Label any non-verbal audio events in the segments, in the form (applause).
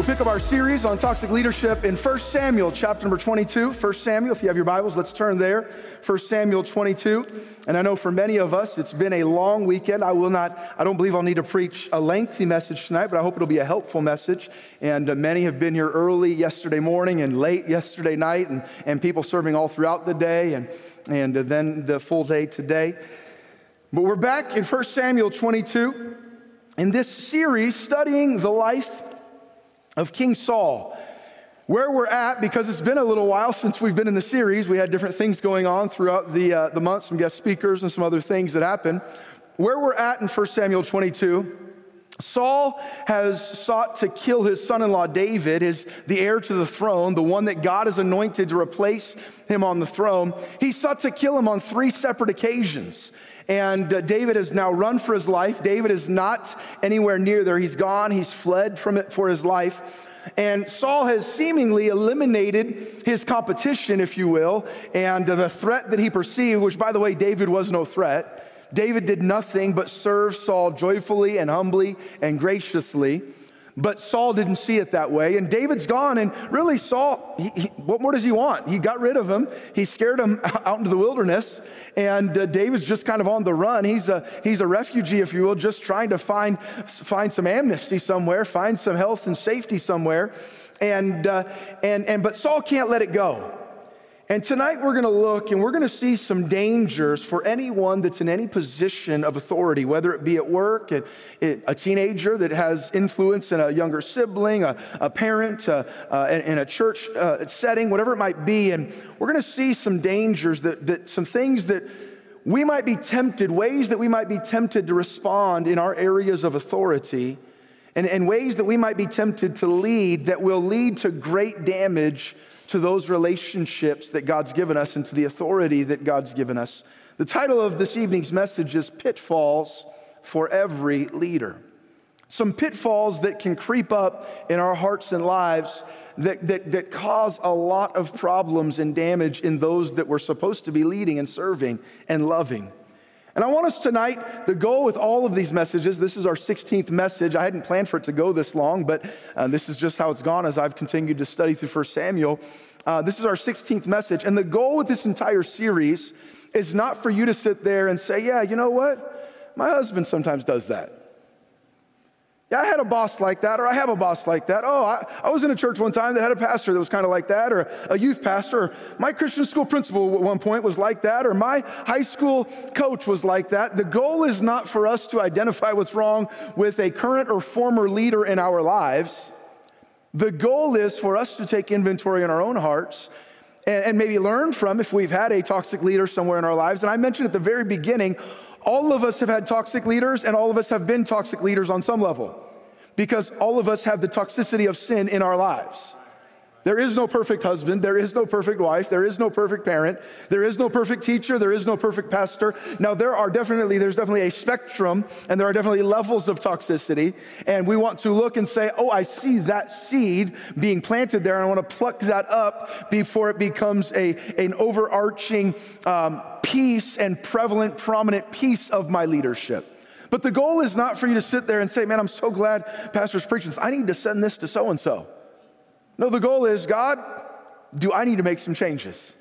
We'll pick up our series on toxic leadership in 1 Samuel, chapter number 22. 1 Samuel, if you have your Bibles, let's turn there. 1 Samuel 22. And I know for many of us, it's been a long weekend. I will not, I don't believe I'll need to preach a lengthy message tonight, but I hope it'll be a helpful message. And uh, many have been here early yesterday morning and late yesterday night, and, and people serving all throughout the day, and, and uh, then the full day today. But we're back in 1 Samuel 22 in this series studying the life of King Saul. Where we're at, because it's been a little while since we've been in the series, we had different things going on throughout the, uh, the month, some guest speakers and some other things that happened. Where we're at in 1 Samuel 22, Saul has sought to kill his son in law David, his, the heir to the throne, the one that God has anointed to replace him on the throne. He sought to kill him on three separate occasions. And uh, David has now run for his life. David is not anywhere near there. He's gone, he's fled from it for his life. And Saul has seemingly eliminated his competition, if you will, and the threat that he perceived, which, by the way, David was no threat. David did nothing but serve Saul joyfully and humbly and graciously. But Saul didn't see it that way. And David's gone. And really, Saul, he, he, what more does he want? He got rid of him. He scared him (laughs) out into the wilderness. And uh, David's just kind of on the run. He's a, he's a refugee, if you will, just trying to find, find some amnesty somewhere, find some health and safety somewhere. And, uh, and, and, but Saul can't let it go. And tonight we're going to look and we're going to see some dangers for anyone that's in any position of authority, whether it be at work, a teenager that has influence in a younger sibling, a, parent, uh, uh, in a church uh, setting, whatever it might be. And we're going to see some dangers that, that some things that we might be tempted, ways that we might be tempted to respond in our areas of authority, and, and ways that we might be tempted to lead that will lead to great damage to those relationships that God's given us and to the authority that God's given us. The title of this evening's message is Pitfalls for Every Leader. Some pitfalls that can creep up in our hearts and lives that, that, that cause a lot of problems and damage in those that we're supposed to be leading and serving and loving. And I want us tonight, the goal with all of these messages, this is our 16th message. I hadn't planned for it to go this long, but uh, this is just how it's gone as I've continued to study through 1 Samuel. Uh, this is our 16th message. And the goal with this entire series is not for you to sit there and say, yeah, you know what? My husband sometimes does that. Yeah, I had a boss like that, or I have a boss like that. Oh, I, I was in a church one time that had a pastor that was kind of like that, or a youth pastor. Or my Christian school principal at one point was like that, or my high school coach was like that. The goal is not for us to identify what's wrong with a current or former leader in our lives. The goal is for us to take inventory in our own hearts and, and maybe learn from if we've had a toxic leader somewhere in our lives. And I mentioned at the very beginning, all of us have had toxic leaders, and all of us have been toxic leaders on some level because all of us have the toxicity of sin in our lives. There is no perfect husband. There is no perfect wife. There is no perfect parent. There is no perfect teacher. There is no perfect pastor. Now, there are definitely, there's definitely a spectrum and there are definitely levels of toxicity. And we want to look and say, oh, I see that seed being planted there. And I want to pluck that up before it becomes a, an overarching um, piece and prevalent, prominent piece of my leadership. But the goal is not for you to sit there and say, man, I'm so glad Pastor's preaching this. I need to send this to so and so. No, the goal is God, do I need to make some changes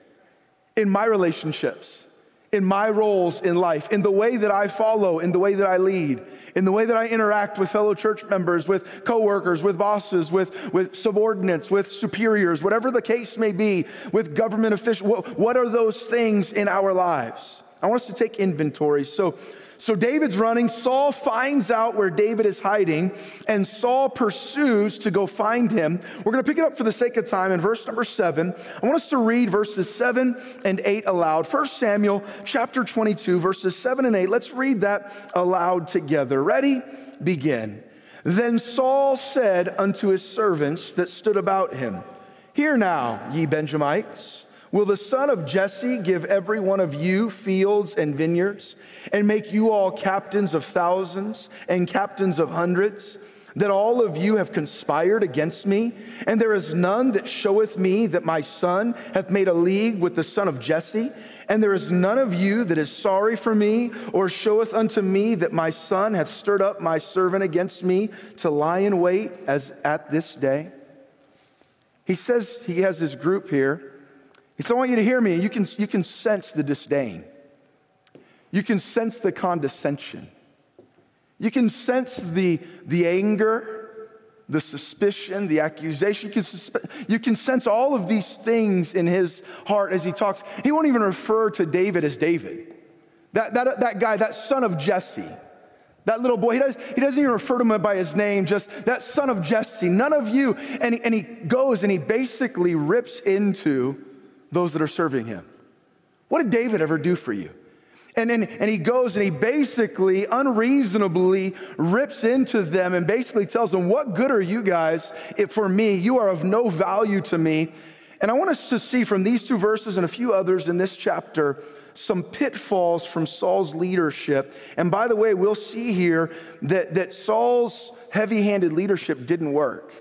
in my relationships, in my roles in life, in the way that I follow, in the way that I lead, in the way that I interact with fellow church members, with coworkers, with bosses, with, with subordinates, with superiors, whatever the case may be, with government officials. What, what are those things in our lives? I want us to take inventory. So, so David's running. Saul finds out where David is hiding, and Saul pursues to go find him. We're going to pick it up for the sake of time in verse number seven. I want us to read verses seven and eight aloud. First Samuel chapter 22, verses seven and eight. Let's read that aloud together. Ready? Begin. Then Saul said unto his servants that stood about him, Hear now, ye Benjamites. Will the son of Jesse give every one of you fields and vineyards, and make you all captains of thousands and captains of hundreds? That all of you have conspired against me, and there is none that showeth me that my son hath made a league with the son of Jesse, and there is none of you that is sorry for me, or showeth unto me that my son hath stirred up my servant against me to lie in wait as at this day. He says he has his group here. He said, I want you to hear me. You can, you can sense the disdain. You can sense the condescension. You can sense the, the anger, the suspicion, the accusation. You can, suspe- you can sense all of these things in his heart as he talks. He won't even refer to David as David. That, that, that guy, that son of Jesse, that little boy, he, does, he doesn't even refer to him by his name, just that son of Jesse, none of you. And and he goes and he basically rips into those that are serving him. What did David ever do for you? And, and, and he goes and he basically unreasonably rips into them and basically tells them, What good are you guys if for me? You are of no value to me. And I want us to see from these two verses and a few others in this chapter some pitfalls from Saul's leadership. And by the way, we'll see here that, that Saul's heavy handed leadership didn't work.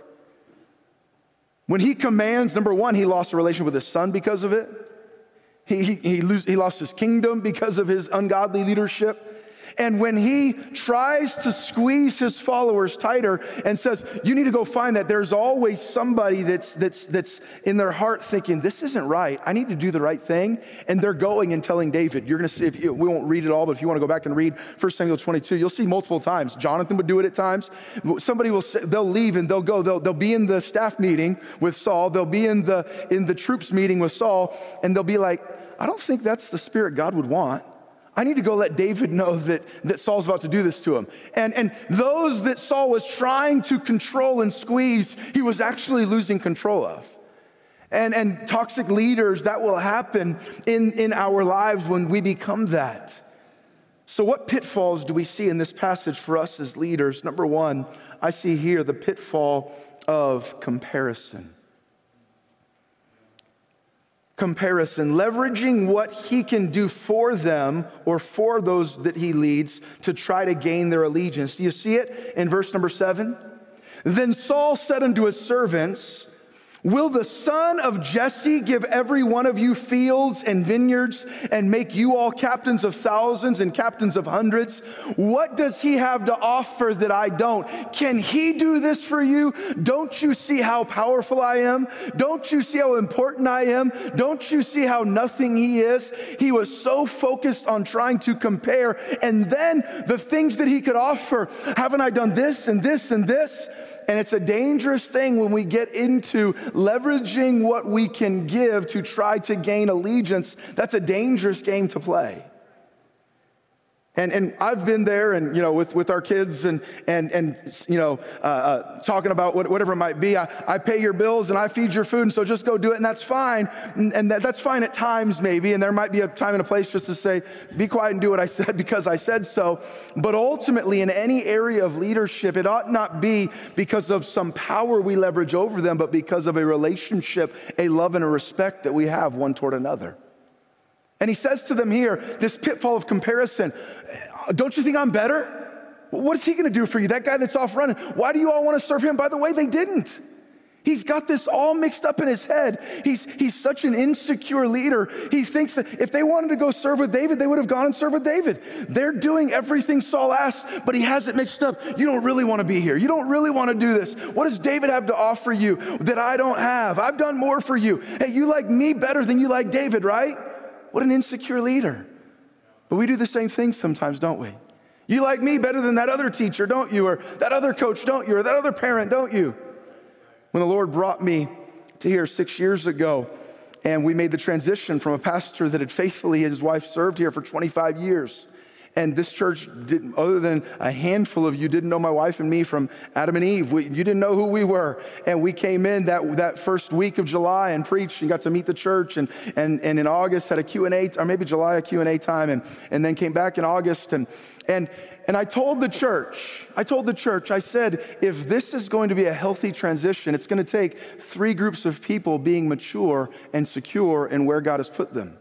When he commands, number one, he lost a relation with his son because of it. He, he, he, lose, he lost his kingdom because of his ungodly leadership. And when he tries to squeeze his followers tighter and says, You need to go find that, there's always somebody that's, that's, that's in their heart thinking, This isn't right. I need to do the right thing. And they're going and telling David, You're going to see, if you, we won't read it all, but if you want to go back and read 1 Samuel 22, you'll see multiple times. Jonathan would do it at times. Somebody will say, they'll leave and they'll go, they'll, they'll be in the staff meeting with Saul, they'll be in the, in the troops meeting with Saul, and they'll be like, I don't think that's the spirit God would want. I need to go let David know that, that Saul's about to do this to him. And, and those that Saul was trying to control and squeeze, he was actually losing control of. And, and toxic leaders, that will happen in, in our lives when we become that. So, what pitfalls do we see in this passage for us as leaders? Number one, I see here the pitfall of comparison comparison, leveraging what he can do for them or for those that he leads to try to gain their allegiance. Do you see it in verse number seven? Then Saul said unto his servants, Will the son of Jesse give every one of you fields and vineyards and make you all captains of thousands and captains of hundreds? What does he have to offer that I don't? Can he do this for you? Don't you see how powerful I am? Don't you see how important I am? Don't you see how nothing he is? He was so focused on trying to compare. And then the things that he could offer haven't I done this and this and this? And it's a dangerous thing when we get into leveraging what we can give to try to gain allegiance. That's a dangerous game to play. And, and I've been there and, you know, with, with our kids and, and, and you know, uh, uh, talking about what, whatever it might be. I, I pay your bills and I feed your food, and so just go do it, and that's fine. And, and that, that's fine at times, maybe. And there might be a time and a place just to say, be quiet and do what I said (laughs) because I said so. But ultimately, in any area of leadership, it ought not be because of some power we leverage over them, but because of a relationship, a love, and a respect that we have one toward another. And he says to them here, this pitfall of comparison don't you think I'm better? What is he gonna do for you? That guy that's off running, why do you all wanna serve him? By the way, they didn't. He's got this all mixed up in his head. He's, he's such an insecure leader. He thinks that if they wanted to go serve with David, they would have gone and served with David. They're doing everything Saul asks, but he has it mixed up. You don't really want to be here. You don't really want to do this. What does David have to offer you that I don't have? I've done more for you. Hey, you like me better than you like David, right? What an insecure leader. But we do the same thing sometimes, don't we? You like me better than that other teacher, don't you? Or that other coach, don't you? Or that other parent, don't you? When the Lord brought me to here six years ago, and we made the transition from a pastor that had faithfully his wife served here for 25 years and this church, didn't, other than a handful of you, didn't know my wife and me from Adam and Eve. We, you didn't know who we were. And we came in that, that first week of July and preached and got to meet the church. And, and, and in August had a Q&A, or maybe July, a Q&A time. And, and then came back in August. And, and, and I told the church, I told the church, I said, if this is going to be a healthy transition, it's going to take three groups of people being mature and secure in where God has put them.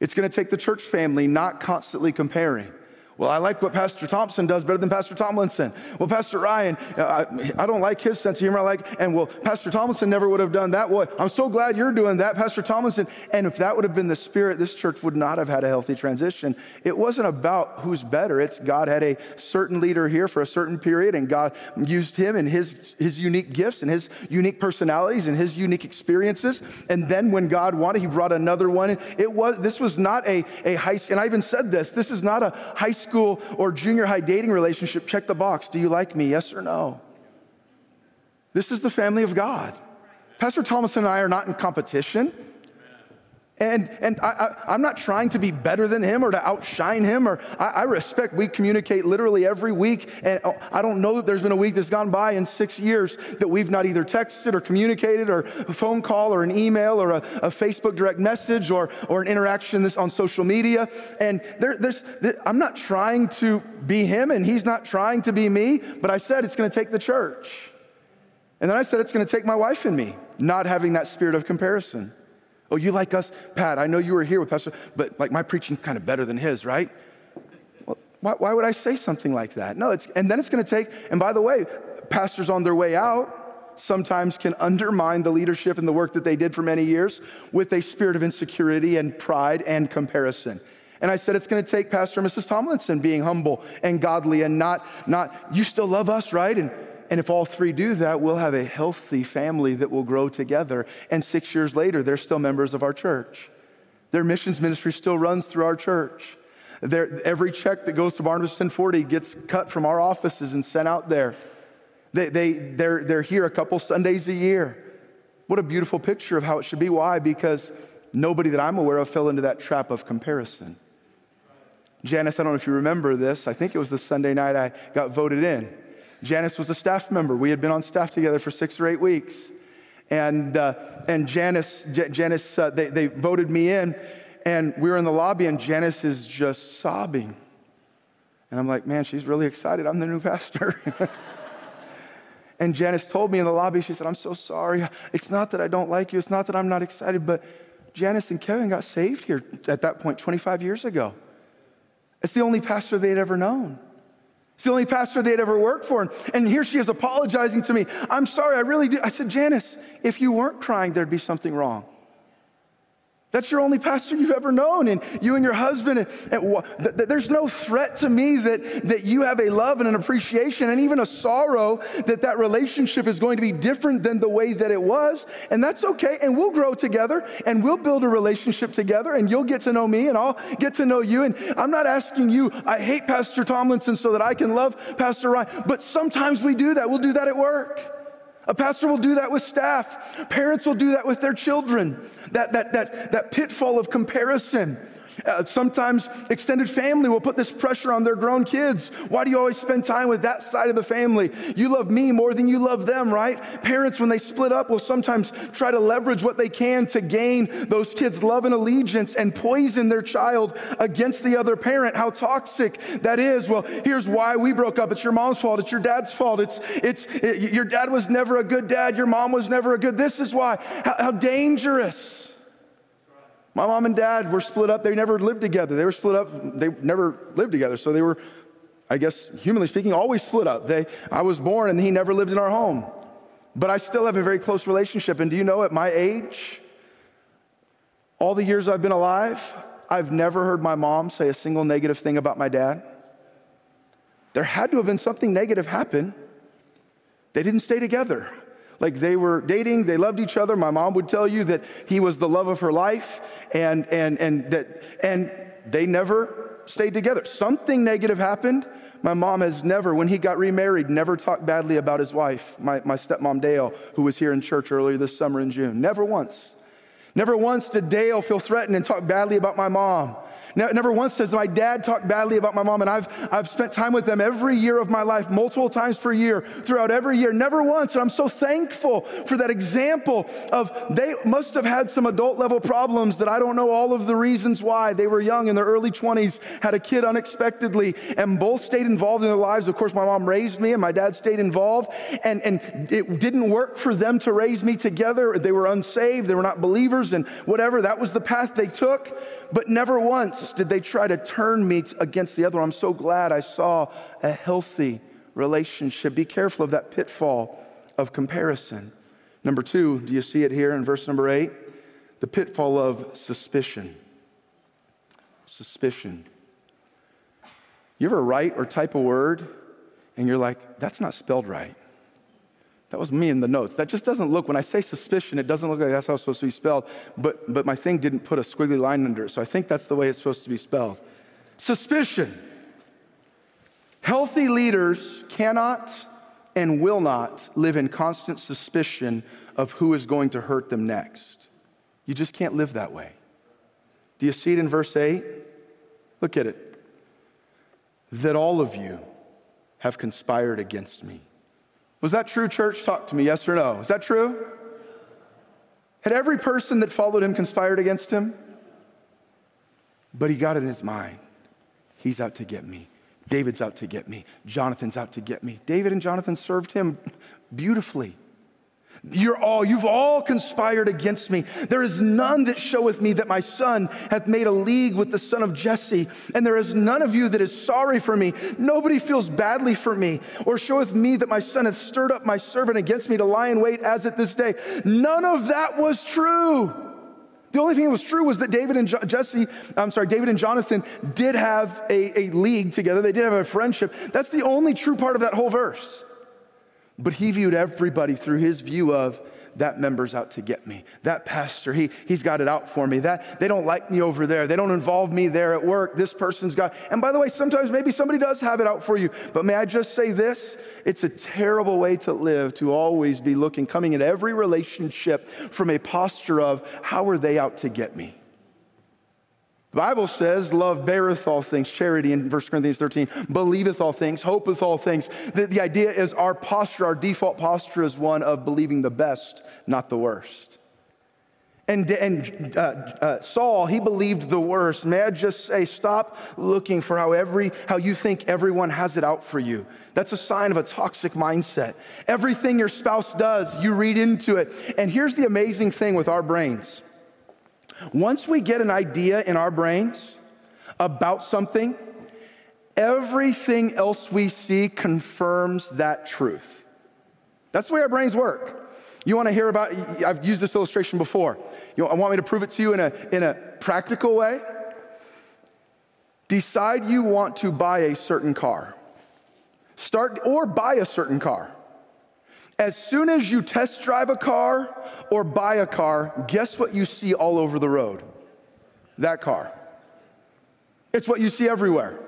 It's going to take the church family not constantly comparing. Well, I like what Pastor Thompson does better than Pastor Tomlinson. Well, Pastor Ryan, uh, I, I, don't like his sense of humor. I like, and well, Pastor Tomlinson never would have done that. Well, I'm so glad you're doing that, Pastor Tomlinson. And if that would have been the spirit, this church would not have had a healthy transition. It wasn't about who's better. It's God had a certain leader here for a certain period, and God used him and his, his unique gifts and his unique personalities and his unique experiences. And then when God wanted, he brought another one. It was, this was not a, a high, and I even said this, this is not a high school or junior high dating relationship, check the box. Do you like me? Yes or no? This is the family of God. Pastor Thomas and I are not in competition. And, and I, am not trying to be better than him or to outshine him, or I, I, respect, we communicate literally every week. And oh, I don't know that there's been a week that's gone by in six years that we've not either texted or communicated or a phone call or an email or a, a Facebook direct message or, or an interaction this on social media. And there, there's, I'm not trying to be him and he's not trying to be me, but I said it's going to take the church. And then I said it's going to take my wife and me, not having that spirit of comparison. Oh, you like us? Pat, I know you were here with Pastor, but like my preaching's kind of better than his, right? Well, why, why would I say something like that? No, it's, and then it's going to take, and by the way, pastors on their way out sometimes can undermine the leadership and the work that they did for many years with a spirit of insecurity and pride and comparison. And I said it's going to take Pastor Mrs. Tomlinson being humble and godly and not, not, you still love us, right? And and if all three do that, we'll have a healthy family that will grow together. And six years later, they're still members of our church. Their missions ministry still runs through our church. every check that goes to Barnabas 1040 gets cut from our offices and sent out there. They, they, they're, they're here a couple Sundays a year. What a beautiful picture of how it should be. Why? Because nobody that I'm aware of fell into that trap of comparison. Janice, I don't know if you remember this. I think it was the Sunday night I got voted in. Janice was a staff member. We had been on staff together for six or eight weeks. And, uh, and Janice, J- Janice uh, they, they voted me in, and we were in the lobby, and Janice is just sobbing. And I'm like, man, she's really excited. I'm the new pastor. (laughs) and Janice told me in the lobby, she said, I'm so sorry. It's not that I don't like you, it's not that I'm not excited, but Janice and Kevin got saved here at that point 25 years ago. It's the only pastor they'd ever known. It's the only pastor they'd ever worked for. And here she is apologizing to me. I'm sorry, I really do. I said, Janice, if you weren't crying, there'd be something wrong. That's your only pastor you've ever known, and you and your husband. And, and th- th- there's no threat to me that, that you have a love and an appreciation and even a sorrow that that relationship is going to be different than the way that it was. And that's okay. And we'll grow together and we'll build a relationship together, and you'll get to know me and I'll get to know you. And I'm not asking you, I hate Pastor Tomlinson so that I can love Pastor Ryan, but sometimes we do that. We'll do that at work. A pastor will do that with staff. Parents will do that with their children. That, that, that, that pitfall of comparison. Uh, sometimes extended family will put this pressure on their grown kids. Why do you always spend time with that side of the family? You love me more than you love them, right? Parents, when they split up, will sometimes try to leverage what they can to gain those kids' love and allegiance and poison their child against the other parent. How toxic that is. Well, here's why we broke up. It's your mom's fault. It's your dad's fault. It's, it's, it, your dad was never a good dad. Your mom was never a good. This is why. how, how dangerous. My mom and dad were split up. They never lived together. They were split up. They never lived together. So they were, I guess, humanly speaking, always split up. They, I was born and he never lived in our home. But I still have a very close relationship. And do you know, at my age, all the years I've been alive, I've never heard my mom say a single negative thing about my dad. There had to have been something negative happen. They didn't stay together. Like they were dating, they loved each other. My mom would tell you that he was the love of her life, and and and that and they never stayed together. Something negative happened. My mom has never, when he got remarried, never talked badly about his wife, my, my stepmom Dale, who was here in church earlier this summer in June. Never once. Never once did Dale feel threatened and talk badly about my mom. Never once says my dad talked badly about my mom, and I've, I've spent time with them every year of my life, multiple times per year, throughout every year. Never once. And I'm so thankful for that example of they must have had some adult level problems that I don't know all of the reasons why. They were young in their early 20s, had a kid unexpectedly, and both stayed involved in their lives. Of course, my mom raised me, and my dad stayed involved. And, and it didn't work for them to raise me together. They were unsaved, they were not believers, and whatever. That was the path they took but never once did they try to turn me against the other. I'm so glad I saw a healthy relationship. Be careful of that pitfall of comparison. Number two, do you see it here in verse number eight? The pitfall of suspicion. Suspicion. You ever write or type a word and you're like, that's not spelled right? That was me in the notes. That just doesn't look, when I say suspicion, it doesn't look like that's how it's supposed to be spelled. But, but my thing didn't put a squiggly line under it. So I think that's the way it's supposed to be spelled. Suspicion. Healthy leaders cannot and will not live in constant suspicion of who is going to hurt them next. You just can't live that way. Do you see it in verse 8? Look at it. That all of you have conspired against me. Was that true, church? Talk to me, yes or no. Is that true? Had every person that followed him conspired against him? But he got it in his mind. He's out to get me. David's out to get me. Jonathan's out to get me. David and Jonathan served him (laughs) beautifully. You're all, you've all conspired against me. There is none that showeth me that my son hath made a league with the son of Jesse, and there is none of you that is sorry for me. Nobody feels badly for me, or showeth me that my son hath stirred up my servant against me to lie in wait as at this day. None of that was true. The only thing that was true was that David and Jesse, I'm sorry, David and Jonathan did have a, a league together. They did have a friendship. That's the only true part of that whole verse. But he viewed everybody through his view of that member's out to get me. That pastor, he, he's got it out for me. That they don't like me over there. They don't involve me there at work. This person's got, and by the way, sometimes maybe somebody does have it out for you. But may I just say this? It's a terrible way to live to always be looking, coming at every relationship from a posture of how are they out to get me? The Bible says, love beareth all things, charity in 1 Corinthians 13, believeth all things, hopeth all things. The, the idea is our posture, our default posture is one of believing the best, not the worst. And, and uh, uh, Saul, he believed the worst. May I just say, stop looking for how, every, how you think everyone has it out for you. That's a sign of a toxic mindset. Everything your spouse does, you read into it. And here's the amazing thing with our brains once we get an idea in our brains about something, everything else we see confirms that truth. That's the way our brains work. You want to hear about, I've used this illustration before. You want me to prove it to you in a, in a practical way? Decide you want to buy a certain car. Start or buy a certain car. As soon as you test drive a car or buy a car, guess what you see all over the road? That car. It's what you see everywhere.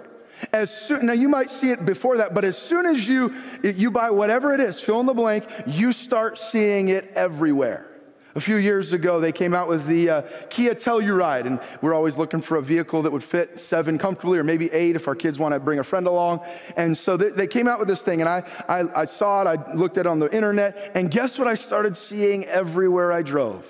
As soon, now you might see it before that, but as soon as you you buy whatever it is, fill in the blank, you start seeing it everywhere. A few years ago, they came out with the uh, Kia Telluride, and we're always looking for a vehicle that would fit seven comfortably, or maybe eight if our kids want to bring a friend along. And so they, they came out with this thing, and I, I, I saw it, I looked at it on the internet, and guess what I started seeing everywhere I drove?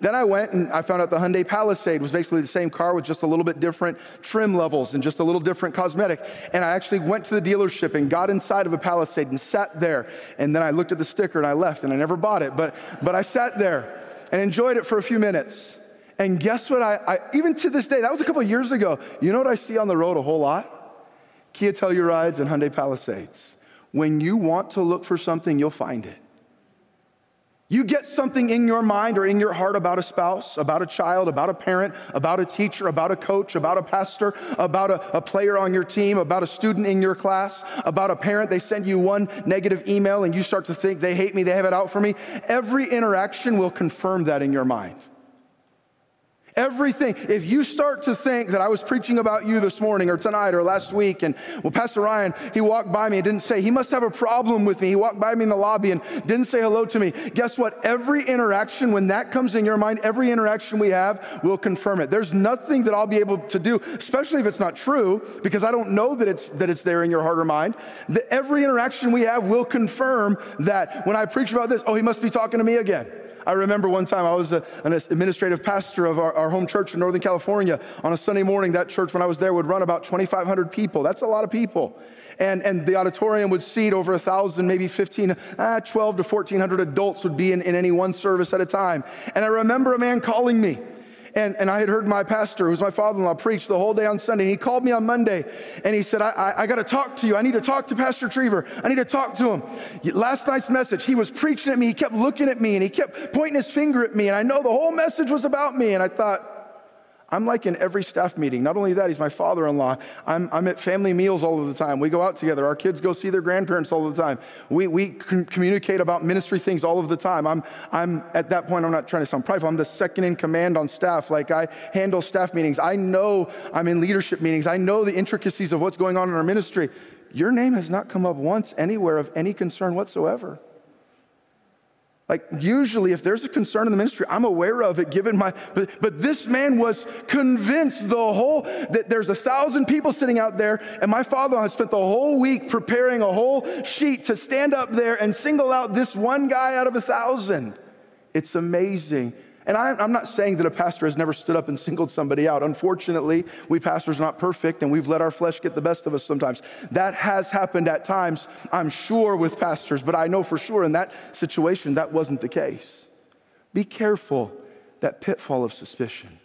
Then I went and I found out the Hyundai Palisade was basically the same car with just a little bit different trim levels and just a little different cosmetic. And I actually went to the dealership and got inside of a Palisade and sat there. And then I looked at the sticker and I left and I never bought it. But, but I sat there and enjoyed it for a few minutes. And guess what? I, I even to this day, that was a couple years ago. You know what I see on the road a whole lot? Kia Tellurides and Hyundai Palisades. When you want to look for something, you'll find it. You get something in your mind or in your heart about a spouse, about a child, about a parent, about a teacher, about a coach, about a pastor, about a, a, player on your team, about a student in your class, about a parent. They send you one negative email and you start to think they hate me, they have it out for me. Every interaction will confirm that in your mind. Everything. If you start to think that I was preaching about you this morning or tonight or last week, and well, Pastor Ryan, he walked by me and didn't say, he must have a problem with me. He walked by me in the lobby and didn't say hello to me. Guess what? Every interaction, when that comes in your mind, every interaction we have will confirm it. There's nothing that I'll be able to do, especially if it's not true, because I don't know that it's that it's there in your heart or mind. That every interaction we have will confirm that when I preach about this, oh, he must be talking to me again. I remember one time I was a, an administrative pastor of our, our home church in Northern California. On a Sunday morning, that church, when I was there, would run about 2,500 people. That's a lot of people. And, and the auditorium would seat over a thousand, maybe 15, ah, 12 to 1,400 adults would be in, in any one service at a time. And I remember a man calling me and, and I had heard my pastor, who was my father in law, preach the whole day on Sunday. And he called me on Monday and he said, I, I, I got to talk to you. I need to talk to Pastor Trieber. I need to talk to him. Last night's message, he was preaching at me. He kept looking at me and he kept pointing his finger at me. And I know the whole message was about me. And I thought, I'm like in every staff meeting. Not only that, he's my father in law. I'm, I'm at family meals all of the time. We go out together. Our kids go see their grandparents all of the time. We, we communicate about ministry things all of the time. I'm, I'm at that point, I'm not trying to sound prideful. I'm the second in command on staff. Like I handle staff meetings. I know I'm in leadership meetings. I know the intricacies of what's going on in our ministry. Your name has not come up once anywhere of any concern whatsoever. Like, usually, if there's a concern in the ministry, I'm aware of it given my. But, but this man was convinced the whole, that there's a thousand people sitting out there, and my father has spent the whole week preparing a whole sheet to stand up there and single out this one guy out of a thousand. It's amazing. And I, am not saying that a pastor has never stood up and singled somebody out. Unfortunately, we pastors are not perfect and we've let our flesh get the best of us sometimes. That has happened at times, I'm sure, with pastors, but I know for sure in that situation that wasn't the case. Be careful that pitfall of suspicion.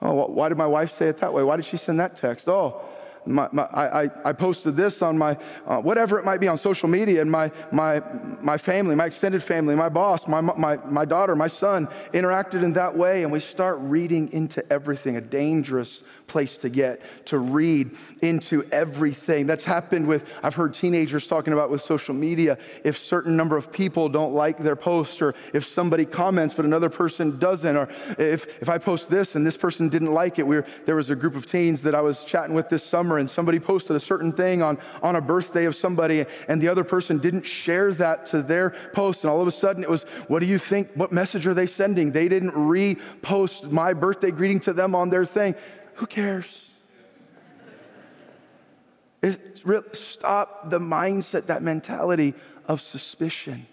Oh, why did my wife say it that way? Why did she send that text? Oh, my, my, I, I posted this on my, uh, whatever it might be on social media, and my, my, my family, my extended family, my boss, my, my, my daughter, my son interacted in that way, and we start reading into everything, a dangerous place to get, to read into everything. That's happened with, I've heard teenagers talking about with social media. If certain number of people don't like their post, or if somebody comments but another person doesn't, or if, if I post this and this person didn't like it, we were, there was a group of teens that I was chatting with this summer and somebody posted a certain thing on, on a birthday of somebody and the other person didn't share that to their post. And all of a sudden it was, what do you think? What message are they sending? They didn't repost my birthday greeting to them on their thing. Who cares? Really, stop the mindset, that mentality of suspicion.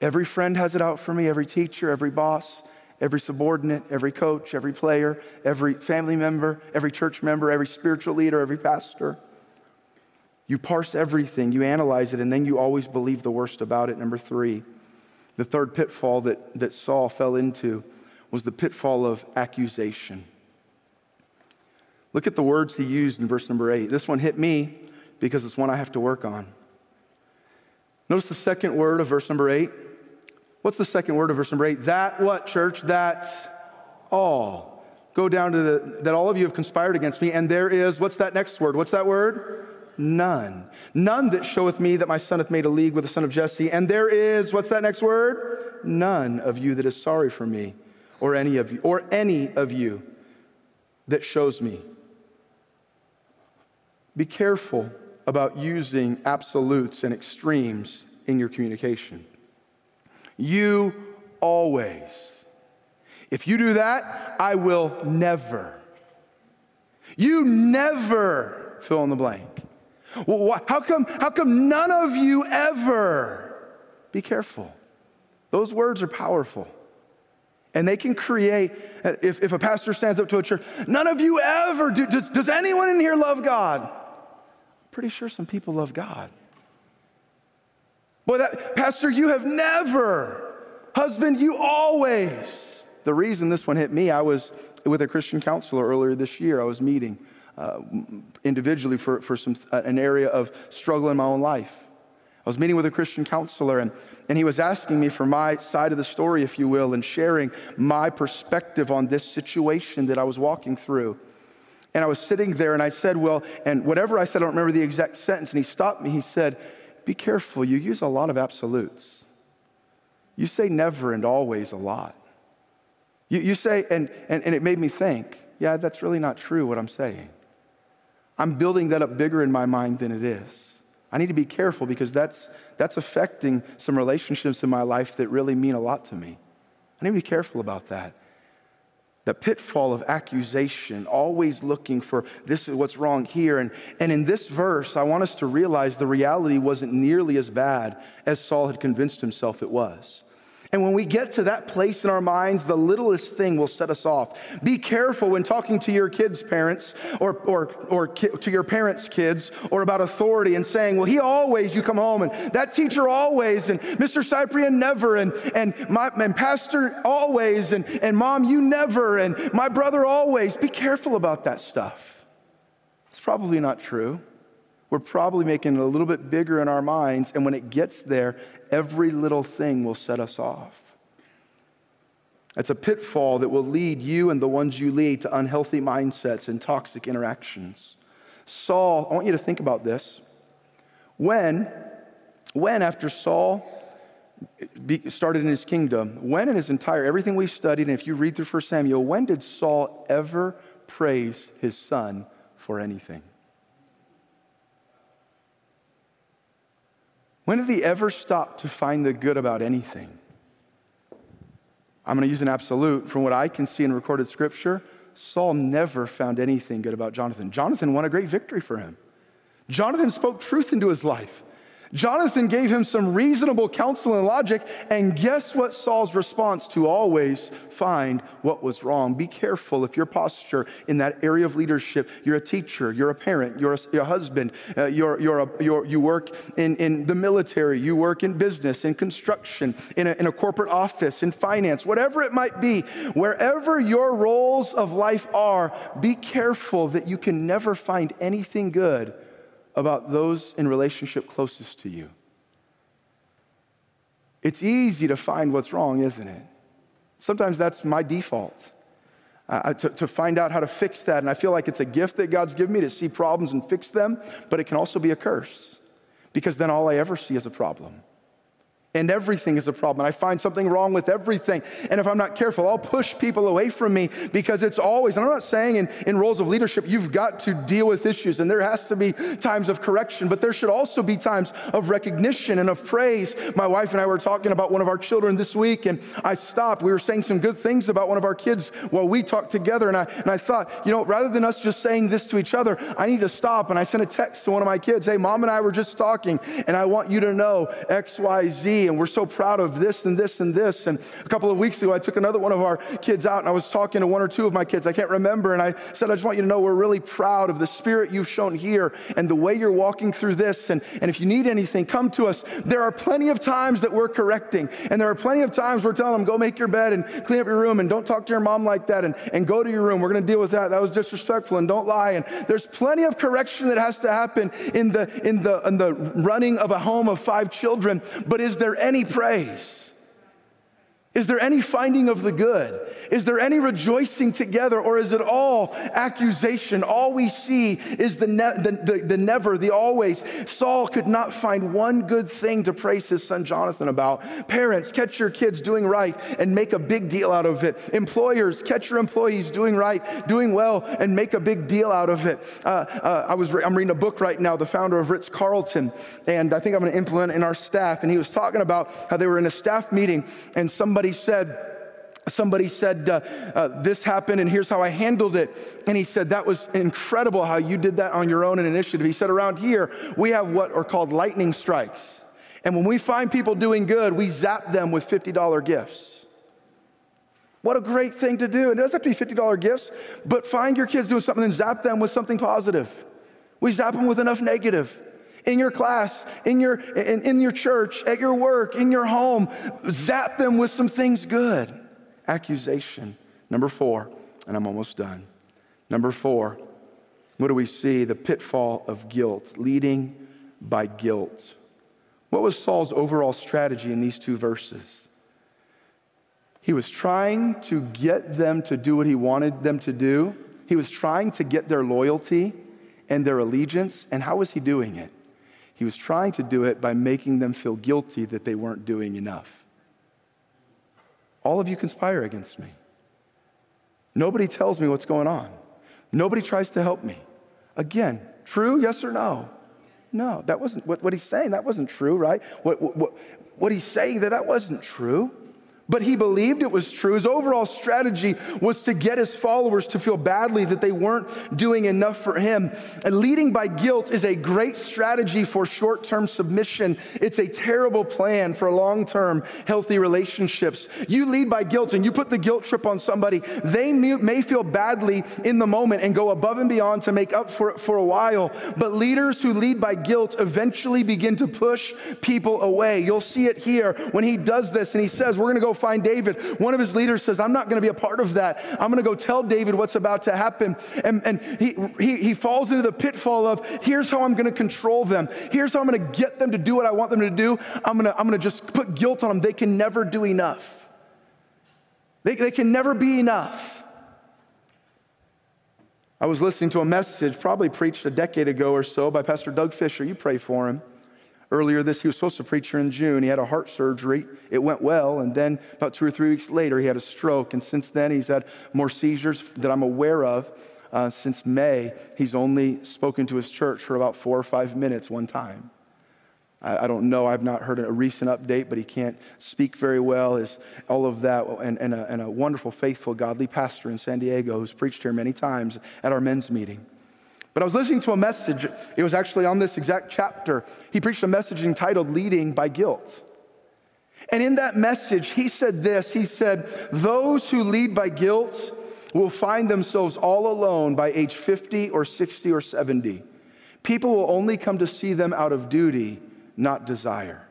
Every friend has it out for me, every teacher, every boss every subordinate, every coach, every player, every family member, every church member, every spiritual leader, every pastor. You parse everything, you analyze it, and then you always believe the worst about it. Number three, the third pitfall that, that Saul fell into was the pitfall of accusation. Look at the words he used in verse number eight. This one hit me because it's one I have to work on. Notice the second word of verse number eight What's the second word of verse number eight? That what, church? That all. Go down to the, that all of you have conspired against me, and there is, what's that next word? What's that word? None. None that showeth me that my son hath made a league with the son of Jesse. And there is, what's that next word? None of you that is sorry for me, or any of you, or any of you that shows me. Be careful about using absolutes and extremes in your communication. You always. If you do that, I will never. You never fill in the blank. Well, how come, how come none of you ever? Be careful. Those words are powerful. And they can create, if, if a pastor stands up to a church, none of you ever do. Does, does anyone in here love God? I'm pretty sure some people love God. Boy, that, Pastor, you have never. Husband, you always. The reason this one hit me, I was with a Christian counselor earlier this year. I was meeting uh, individually for, for some, uh, an area of struggle in my own life. I was meeting with a Christian counselor, and, and he was asking me for my side of the story, if you will, and sharing my perspective on this situation that I was walking through. And I was sitting there, and I said, Well, and whatever I said, I don't remember the exact sentence. And he stopped me. He said, be careful. You use a lot of absolutes. You say never and always a lot. You, you say, and, and, and it made me think, yeah, that's really not true what I'm saying. I'm building that up bigger in my mind than it is. I need to be careful because that's, that's affecting some relationships in my life that really mean a lot to me. I need to be careful about that. The pitfall of accusation, always looking for this is what's wrong here. And, and in this verse, I want us to realize the reality wasn't nearly as bad as Saul had convinced himself it was. And when we get to that place in our minds, the littlest thing will set us off. Be careful when talking to your kids' parents or, or, or ki- to your parents' kids or about authority and saying, well, he always, you come home and that teacher always, and Mr. Cyprian never, and, and my and pastor always, and, and mom, you never, and my brother always. Be careful about that stuff. It's probably not true we're probably making it a little bit bigger in our minds. And when it gets there, every little thing will set us off. It's a pitfall that will lead you and the ones you lead to unhealthy mindsets and toxic interactions. Saul, I want you to think about this. When, when after Saul started in his kingdom, when in his entire, everything we've studied, and if you read through 1 Samuel, when did Saul ever praise his son for anything? When did he ever stop to find the good about anything? I'm going to use an absolute. From what I can see in recorded scripture, Saul never found anything good about Jonathan. Jonathan won a great victory for him. Jonathan spoke truth into his life. Jonathan gave him some reasonable counsel and logic, and guess what Saul's response to always find what was wrong? Be careful if your posture in that area of leadership, you're a teacher, you're a parent, you're a, a husband, uh, you're, you're a, you're, you work in, in the military, you work in business, in construction, in a, in a corporate office, in finance, whatever it might be, wherever your roles of life are, be careful that you can never find anything good about those in relationship closest to you. It's easy to find what's wrong, isn't it? Sometimes that's my default. Uh, to, to find out how to fix that. And I feel like it's a gift that God's given me to see problems and fix them, but it can also be a curse because then all I ever see is a problem and everything is a problem. I find something wrong with everything. And if I'm not careful, I'll push people away from me because it's always, and I'm not saying in, in roles of leadership, you've got to deal with issues and there has to be times of correction, but there should also be times of recognition and of praise. My wife and I were talking about one of our children this week and I stopped. We were saying some good things about one of our kids while we talked together. And I, and I thought, you know, rather than us just saying this to each other, I need to stop. And I sent a text to one of my kids, hey, mom and I were just talking and I want you to know X, Y, Z and we're so proud of this and this and this. And a couple of weeks ago, I took another one of our kids out and I was talking to one or two of my kids. I can't remember. And I said, I just want you to know we're really proud of the spirit you've shown here and the way you're walking through this. And, and if you need anything, come to us. There are plenty of times that we're correcting. And there are plenty of times we're telling them, go make your bed and clean up your room and don't talk to your mom like that and, and go to your room. We're going to deal with that. That was disrespectful and don't lie. And there's plenty of correction that has to happen in the, in the, in the running of a home of five children. But is there any praise? Is there any finding of the good? Is there any rejoicing together, or is it all accusation? All we see is the, ne- the, the, the, never, the always. Saul could not find one good thing to praise his son Jonathan about. Parents, catch your kids doing right and make a big deal out of it. Employers, catch your employees doing right, doing well, and make a big deal out of it. Uh, uh, I was re- I'm reading a book right now, the founder of Ritz Carlton, and I think I'm going to implement in our staff. And he was talking about how they were in a staff meeting and somebody somebody said, somebody said, uh, uh, This happened and here's how I handled it. And he said, That was incredible how you did that on your own initiative. He said, Around here, we have what are called lightning strikes. And when we find people doing good, we zap them with $50 gifts. What a great thing to do. And it doesn't have to be $50 gifts, but find your kids doing something and zap them with something positive. We zap them with enough negative in your class, in your, in, in your church, at your work, in your home. Zap them with some things good. Accusation. Number four, and I'm almost done. Number four, what do we see? The pitfall of guilt, leading by guilt. What was Saul's overall strategy in these two verses? He was trying to get them to do what he wanted them to do. He was trying to get their loyalty and their allegiance. And how was he doing it? He was trying to do it by making them feel guilty that they weren't doing enough. All of you conspire against me. Nobody tells me what's going on. Nobody tries to help me. Again, true, yes or no? No, that wasn't what, what he's saying. That wasn't true, right? What, what, what he's saying that that wasn't true but he believed it was true. His overall strategy was to get his followers to feel badly that they weren't doing enough for him. And leading by guilt is a great strategy for short term submission. It's a terrible plan for long term healthy relationships. You lead by guilt and you put the guilt trip on somebody, they may feel badly in the moment and go above and beyond to make up for it for a while. But leaders who lead by guilt eventually begin to push people away. You'll see it here when he does this and he says, We're going to go find David. One of his leaders says, I'm not going to be a part of that. I'm going to go tell David what's about to happen. And, and he, he, he falls into the pitfall of, here's how I'm going to control them. Here's how I'm going to get them to do what I want them to do. I'm going to, I'm going to just put guilt on them. They can never do enough. They, they can never be enough. I was listening to a message, probably preached a decade ago or so, by Pastor Doug Fisher. You pray for him earlier this he was supposed to preach here in june. He had a heart surgery. It went well and then about two or three weeks later he had a stroke. And since then he's had more seizures that i'm aware of. Uh, since may he's only spoken to his church for about four or five minutes one time. I, don't know. I've not heard a recent update but he can't speak very well. Is all of that and, and, a, and a wonderful faithful godly pastor in san diego who's preached here many times at our men's meeting but I was listening to a message, it was actually on this exact chapter. He preached a message entitled Leading by Guilt. And in that message, he said this He said, Those who lead by guilt will find themselves all alone by age 50 or 60 or 70. People will only come to see them out of duty, not desire.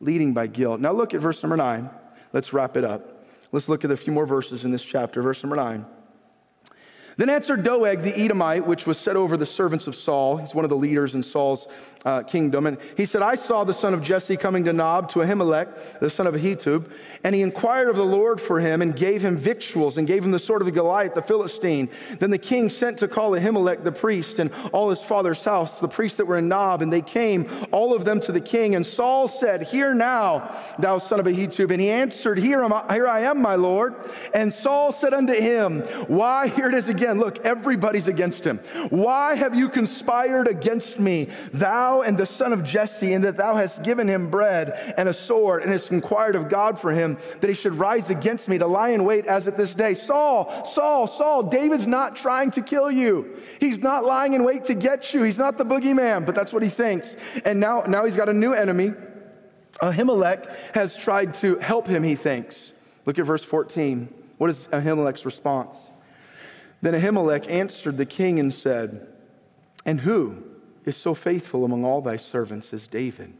Leading by guilt. Now look at verse number nine. Let's wrap it up. Let's look at a few more verses in this chapter. Verse number nine. Then answered Doeg the Edomite, which was set over the servants of Saul. He's one of the leaders in Saul's uh, kingdom. And he said, I saw the son of Jesse coming to Nob to Ahimelech, the son of Ahitub. And he inquired of the Lord for him and gave him victuals and gave him the sword of the Goliath, the Philistine. Then the king sent to call Ahimelech the priest and all his father's house, the priests that were in Nob. And they came, all of them, to the king. And Saul said, Hear now, thou son of Ahitub. And he answered, Here, am I, here I am, my Lord. And Saul said unto him, Why, here it is again again, look, everybody's against him. Why have you conspired against me, thou and the son of Jesse, and that thou hast given him bread and a sword, and hast inquired of God for him, that he should rise against me to lie in wait as at this day? Saul, Saul, Saul, David's not trying to kill you. He's not lying in wait to get you. He's not the boogeyman, but that's what he thinks. And now, now he's got a new enemy. Ahimelech has tried to help him, he thinks. Look at verse 14. What is Ahimelech's response? Then Ahimelech answered the king and said, And who is so faithful among all thy servants as David?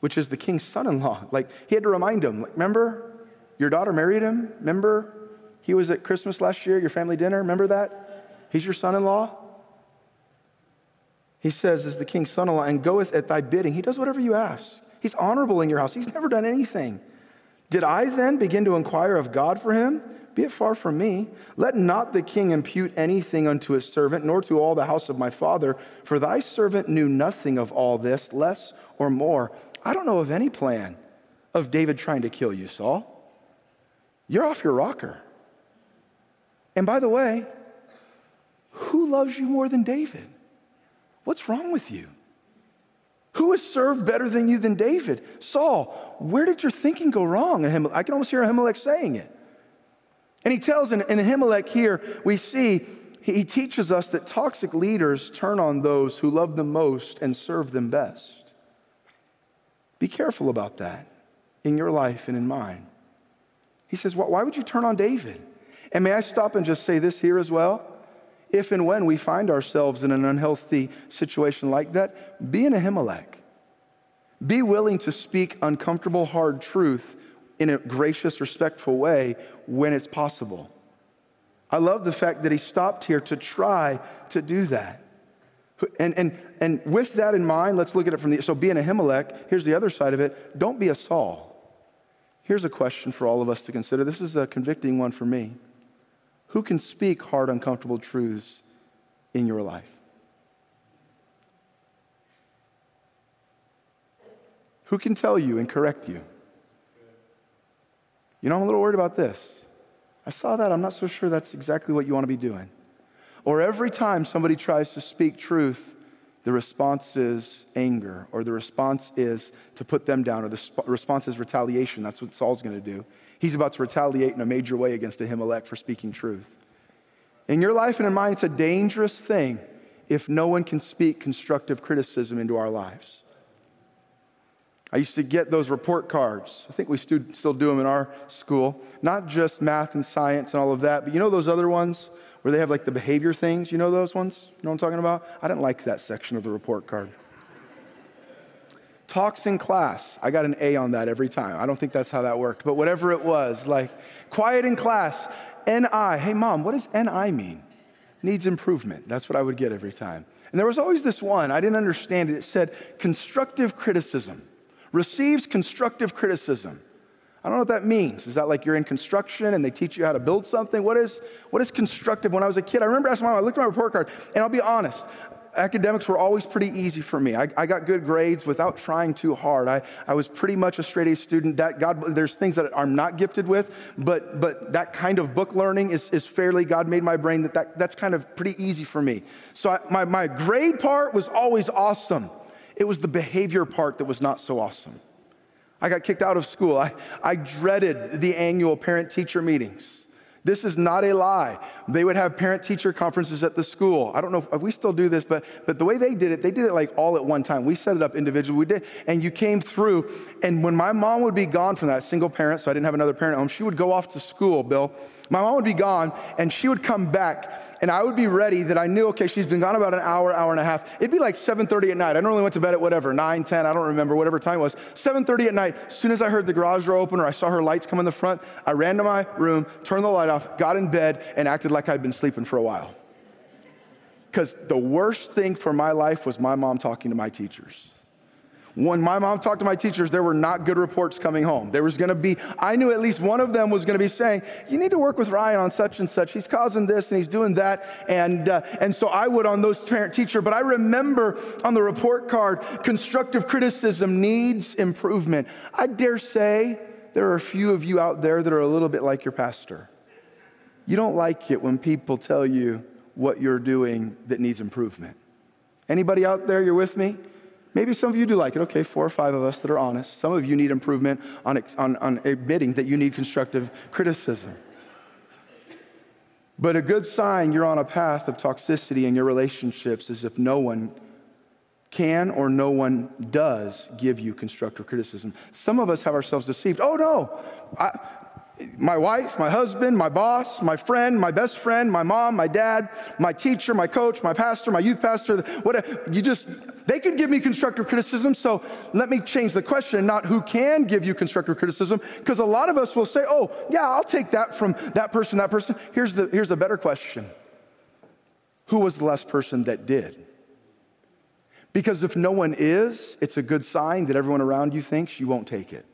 Which is the king's son in law. Like, he had to remind him, like, remember your daughter married him? Remember he was at Christmas last year, your family dinner? Remember that? He's your son in law. He says, Is the king's son in law, and goeth at thy bidding. He does whatever you ask. He's honorable in your house. He's never done anything. Did I then begin to inquire of God for him? Be it far from me. Let not the king impute anything unto his servant, nor to all the house of my father, for thy servant knew nothing of all this, less or more. I don't know of any plan of David trying to kill you, Saul. You're off your rocker. And by the way, who loves you more than David? What's wrong with you? Who has served better than you than David? Saul, where did your thinking go wrong? I can almost hear Ahimelech saying it. And he tells in, in Ahimelech here, we see he teaches us that toxic leaders turn on those who love them most and serve them best. Be careful about that in your life and in mine. He says, Why would you turn on David? And may I stop and just say this here as well? If and when we find ourselves in an unhealthy situation like that, be an Ahimelech. Be willing to speak uncomfortable, hard truth in a gracious, respectful way when it's possible. I love the fact that he stopped here to try to do that. And, and, and with that in mind, let's look at it from the so being a Ahimelech, here's the other side of it. Don't be a Saul. Here's a question for all of us to consider. This is a convicting one for me. Who can speak hard, uncomfortable truths in your life? Who can tell you and correct you? You know, I'm a little worried about this. I saw that. I'm not so sure that's exactly what you want to be doing. Or every time somebody tries to speak truth, the response is anger, or the response is to put them down, or the sp- response is retaliation. That's what Saul's going to do. He's about to retaliate in a major way against Ahimelech for speaking truth. In your life and in mine, it's a dangerous thing if no one can speak constructive criticism into our lives. I used to get those report cards. I think we still do them in our school. Not just math and science and all of that, but you know those other ones where they have like the behavior things? You know those ones? You know what I'm talking about? I didn't like that section of the report card. Talks in class. I got an A on that every time. I don't think that's how that worked, but whatever it was, like quiet in class, NI. Hey, mom, what does NI mean? Needs improvement. That's what I would get every time. And there was always this one, I didn't understand it. It said constructive criticism receives constructive criticism. I don't know what that means. Is that like you're in construction and they teach you how to build something? What is, what is constructive? When I was a kid, I remember asking my mom, I looked at my report card, and I'll be honest, academics were always pretty easy for me. I, I, got good grades without trying too hard. I, I was pretty much a straight A student. That God, there's things that I'm not gifted with, but, but that kind of book learning is, is fairly, God made my brain that, that that's kind of pretty easy for me. So I, my, my grade part was always awesome. It was the behavior part that was not so awesome. I got kicked out of school. I, I dreaded the annual parent teacher meetings. This is not a lie. They would have parent teacher conferences at the school. I don't know if we still do this, but, but the way they did it, they did it like all at one time. We set it up individually. We did, and you came through. And when my mom would be gone from that single parent, so I didn't have another parent at home, she would go off to school, Bill. My mom would be gone, and she would come back, and I would be ready that I knew, okay, she's been gone about an hour, hour and a half. It'd be like 7.30 at night. I normally went to bed at whatever, 9, 10, I don't remember, whatever time it was. 7.30 at night, as soon as I heard the garage door open or I saw her lights come in the front, I ran to my room, turned the light off, got in bed, and acted like I'd been sleeping for a while. Because the worst thing for my life was my mom talking to my teachers. When my mom talked to my teachers, there were not good reports coming home. There was going to be, I knew at least one of them was going to be saying, You need to work with Ryan on such and such. He's causing this and he's doing that. And, uh, and so I would on those parent teacher. But I remember on the report card, constructive criticism needs improvement. I dare say there are a few of you out there that are a little bit like your pastor. You don't like it when people tell you what you're doing that needs improvement. Anybody out there, you're with me? Maybe some of you do like it. Okay, four or five of us that are honest. Some of you need improvement on, on, on admitting that you need constructive criticism. But a good sign you're on a path of toxicity in your relationships is if no one can or no one does give you constructive criticism. Some of us have ourselves deceived. Oh no, I, my wife, my husband, my boss, my friend, my best friend, my mom, my dad, my teacher, my coach, my pastor, my youth pastor, whatever. You just, they could give me constructive criticism. So let me change the question, not who can give you constructive criticism, because a lot of us will say, oh, yeah, I'll take that from that person, that person. Here's the, here's a better question Who was the last person that did? Because if no one is, it's a good sign that everyone around you thinks you won't take it.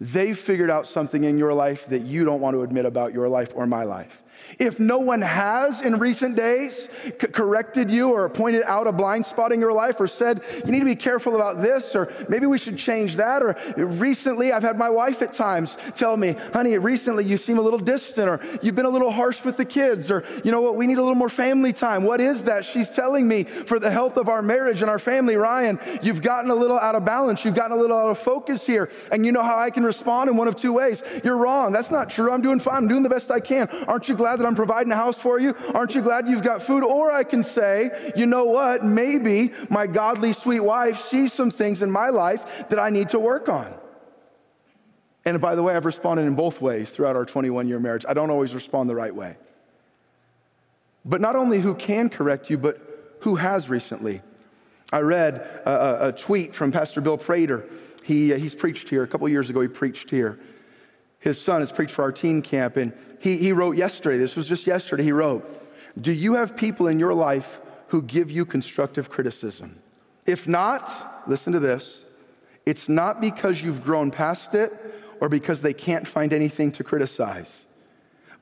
They've figured out something in your life that you don't want to admit about your life or my life. If no one has in recent days c- corrected you or pointed out a blind spot in your life or said, you need to be careful about this, or maybe we should change that, or recently I've had my wife at times tell me, honey, recently you seem a little distant, or you've been a little harsh with the kids, or you know what, we need a little more family time. What is that? She's telling me for the health of our marriage and our family, Ryan, you've gotten a little out of balance, you've gotten a little out of focus here, and you know how I can respond in one of two ways. You're wrong. That's not true. I'm doing fine. I'm doing the best I can. Aren't you glad? Glad that I'm providing a house for you? Aren't you glad you've got food? Or I can say, you know what? Maybe my godly, sweet wife sees some things in my life that I need to work on. And by the way, I've responded in both ways throughout our 21 year marriage. I don't always respond the right way. But not only who can correct you, but who has recently. I read a, a tweet from Pastor Bill Prater. He, uh, he's preached here. A couple years ago, he preached here his son has preached for our teen camp, and he, he wrote yesterday, this was just yesterday, he wrote, Do you have people in your life who give you constructive criticism? If not, listen to this, it's not because you've grown past it or because they can't find anything to criticize.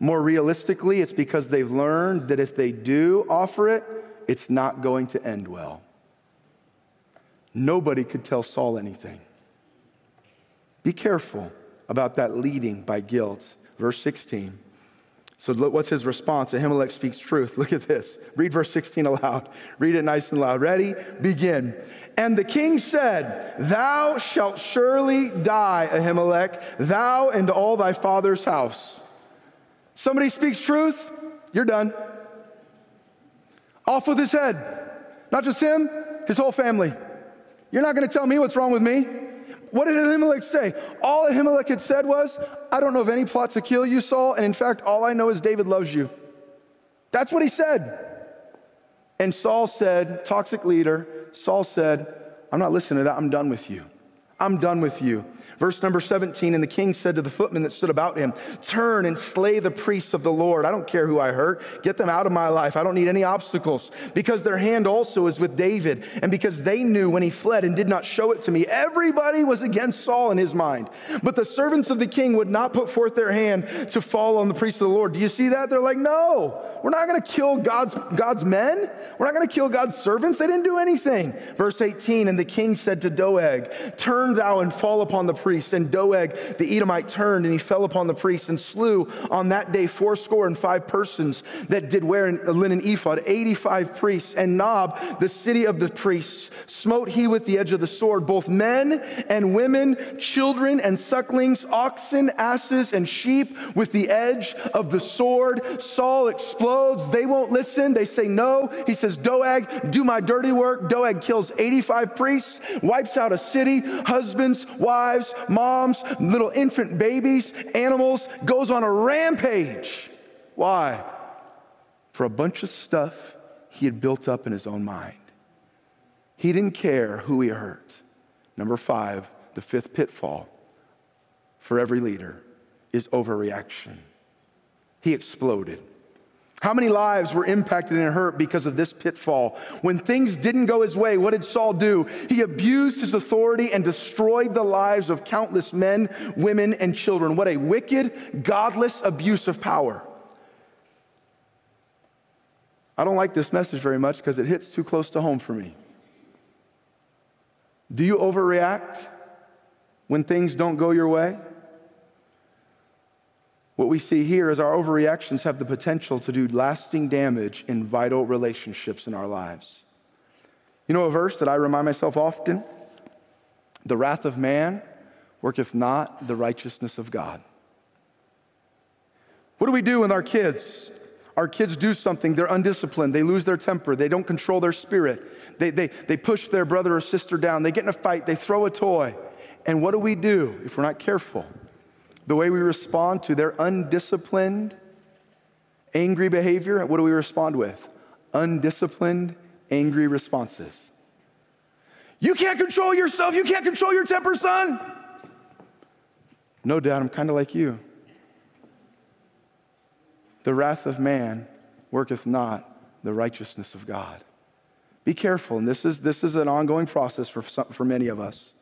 More realistically, it's because they've learned that if they do offer it, it's not going to end well. Nobody could tell Saul anything. Be careful about that leading by guilt verse 16. So what's his response? Ahimelech speaks truth. (laughs) Look at this. Read verse 16 aloud. Read it nice and loud. Ready? Begin. And the king said, Thou shalt surely die, Ahimelech, thou and all thy father's house. Somebody speaks truth, you're done. Off with his head. Not just him, his whole family. You're not going to tell me what's wrong with me. What did Ahimelech say? All Ahimelech had said was, I don't know of any plot to kill you, Saul, and in fact, all I know is David loves you. That's what he said. And Saul said, toxic leader, Saul said, I'm not listening to that. I'm done with you. I'm done with you. Verse number 17, and the king said to the footmen that stood about him, Turn and slay the priests of the Lord. I don't care who I hurt. Get them out of my life. I don't need any obstacles. Because their hand also is with David, and because they knew when he fled and did not show it to me, everybody was against Saul in his mind. But the servants of the king would not put forth their hand to fall on the priests of the Lord. Do you see that? They're like, No. We're not going to kill God's, God's men. We're not going to kill God's servants. They didn't do anything. Verse 18 And the king said to Doeg, Turn thou and fall upon the priests. And Doeg the Edomite turned and he fell upon the priests and slew on that day fourscore and five persons that did wear a linen ephod, 85 priests. And Nob, the city of the priests, smote he with the edge of the sword both men and women, children and sucklings, oxen, asses, and sheep with the edge of the sword. Saul exploded They won't listen. They say no. He says, Doeg, do my dirty work. Doeg kills 85 priests, wipes out a city, husbands, wives, moms, little infant babies, animals, goes on a rampage. Why? For a bunch of stuff he had built up in his own mind. He didn't care who he hurt. Number five, the fifth pitfall for every leader is overreaction. He exploded. How many lives were impacted and hurt because of this pitfall? When things didn't go his way, what did Saul do? He abused his authority and destroyed the lives of countless men, women, and children. What a wicked, godless abuse of power. I don't like this message very much because it hits too close to home for me. Do you overreact when things don't go your way? What we see here is our overreactions have the potential to do lasting damage in vital relationships in our lives. You know a verse that I remind myself often? The wrath of man worketh not the righteousness of God. What do we do with our kids? Our kids do something, they're undisciplined, they lose their temper, they don't control their spirit, they, they, they push their brother or sister down, they get in a fight, they throw a toy. And what do we do if we're not careful? The way we respond to their undisciplined, angry behavior, what do we respond with? Undisciplined, angry responses. You can't control yourself. You can't control your temper, son. No, Dad, I'm kind of like you. The wrath of man worketh not the righteousness of God. Be careful, and this is, this is an ongoing process for, some, for many of us.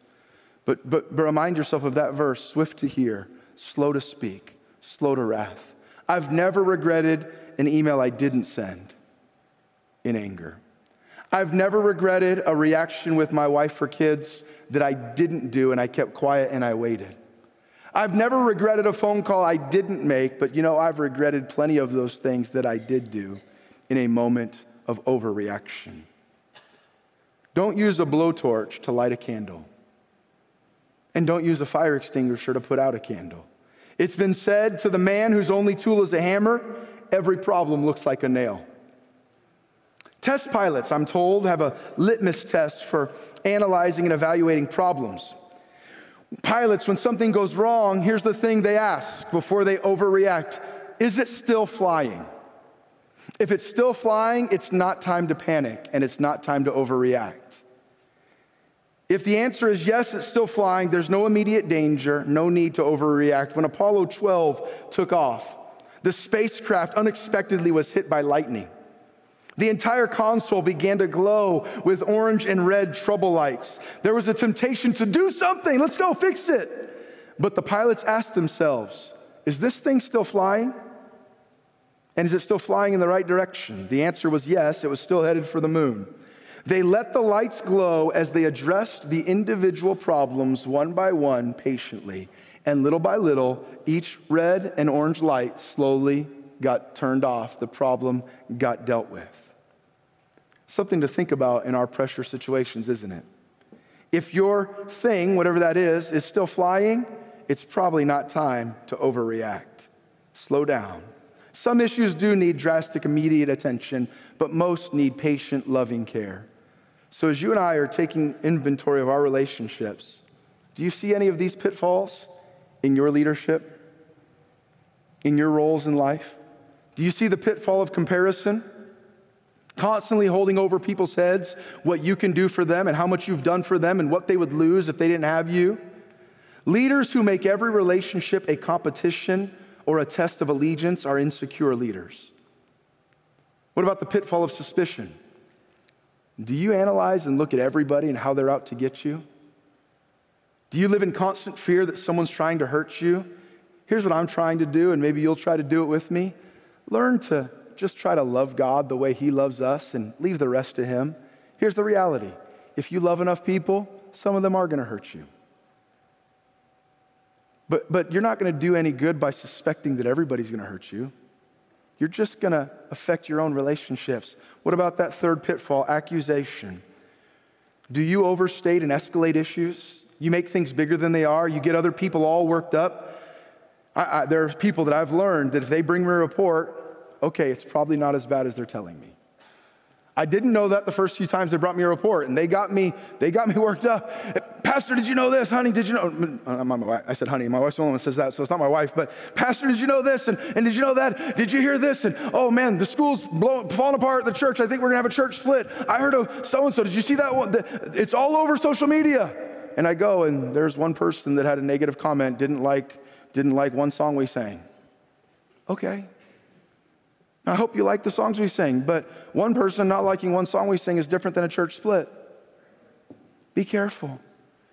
But, but, but remind yourself of that verse swift to hear, slow to speak, slow to wrath. I've never regretted an email I didn't send in anger. I've never regretted a reaction with my wife or kids that I didn't do and I kept quiet and I waited. I've never regretted a phone call I didn't make, but you know, I've regretted plenty of those things that I did do in a moment of overreaction. Don't use a blowtorch to light a candle. And don't use a fire extinguisher to put out a candle. It's been said to the man whose only tool is a hammer, every problem looks like a nail. Test pilots, I'm told, have a litmus test for analyzing and evaluating problems. Pilots, when something goes wrong, here's the thing they ask before they overreact Is it still flying? If it's still flying, it's not time to panic and it's not time to overreact. If the answer is yes, it's still flying, there's no immediate danger, no need to overreact. When Apollo 12 took off, the spacecraft unexpectedly was hit by lightning. The entire console began to glow with orange and red trouble lights. There was a temptation to do something, let's go fix it. But the pilots asked themselves, is this thing still flying? And is it still flying in the right direction? The answer was yes, it was still headed for the moon. They let the lights glow as they addressed the individual problems one by one patiently. And little by little, each red and orange light slowly got turned off. The problem got dealt with. Something to think about in our pressure situations, isn't it? If your thing, whatever that is, is still flying, it's probably not time to overreact. Slow down. Some issues do need drastic, immediate attention, but most need patient, loving care. So, as you and I are taking inventory of our relationships, do you see any of these pitfalls in your leadership, in your roles in life? Do you see the pitfall of comparison? Constantly holding over people's heads what you can do for them and how much you've done for them and what they would lose if they didn't have you. Leaders who make every relationship a competition or a test of allegiance are insecure leaders. What about the pitfall of suspicion? Do you analyze and look at everybody and how they're out to get you? Do you live in constant fear that someone's trying to hurt you? Here's what I'm trying to do, and maybe you'll try to do it with me. Learn to just try to love God the way He loves us and leave the rest to Him. Here's the reality if you love enough people, some of them are going to hurt you. But, but you're not going to do any good by suspecting that everybody's going to hurt you. You're just going to affect your own relationships. What about that third pitfall, accusation? Do you overstate and escalate issues? You make things bigger than they are. You get other people all worked up. I, I, there are people that I've learned that if they bring me a report, okay, it's probably not as bad as they're telling me. I didn't know that the first few times they brought me a report, and they got me, they got me worked up. Pastor, did you know this? Honey, did you know? Uh, I said, honey, my wife's the only one that says that, so it's not my wife, but Pastor, did you know this? And, and did you know that? Did you hear this? And oh man, the school's blowing, falling apart, the church, I think we're gonna have a church split. I heard of so and so, did you see that one? It's all over social media. And I go, and there's one person that had a negative comment, didn't like, didn't like one song we sang. Okay, I hope you like the songs we sing, but one person not liking one song we sing is different than a church split. Be careful.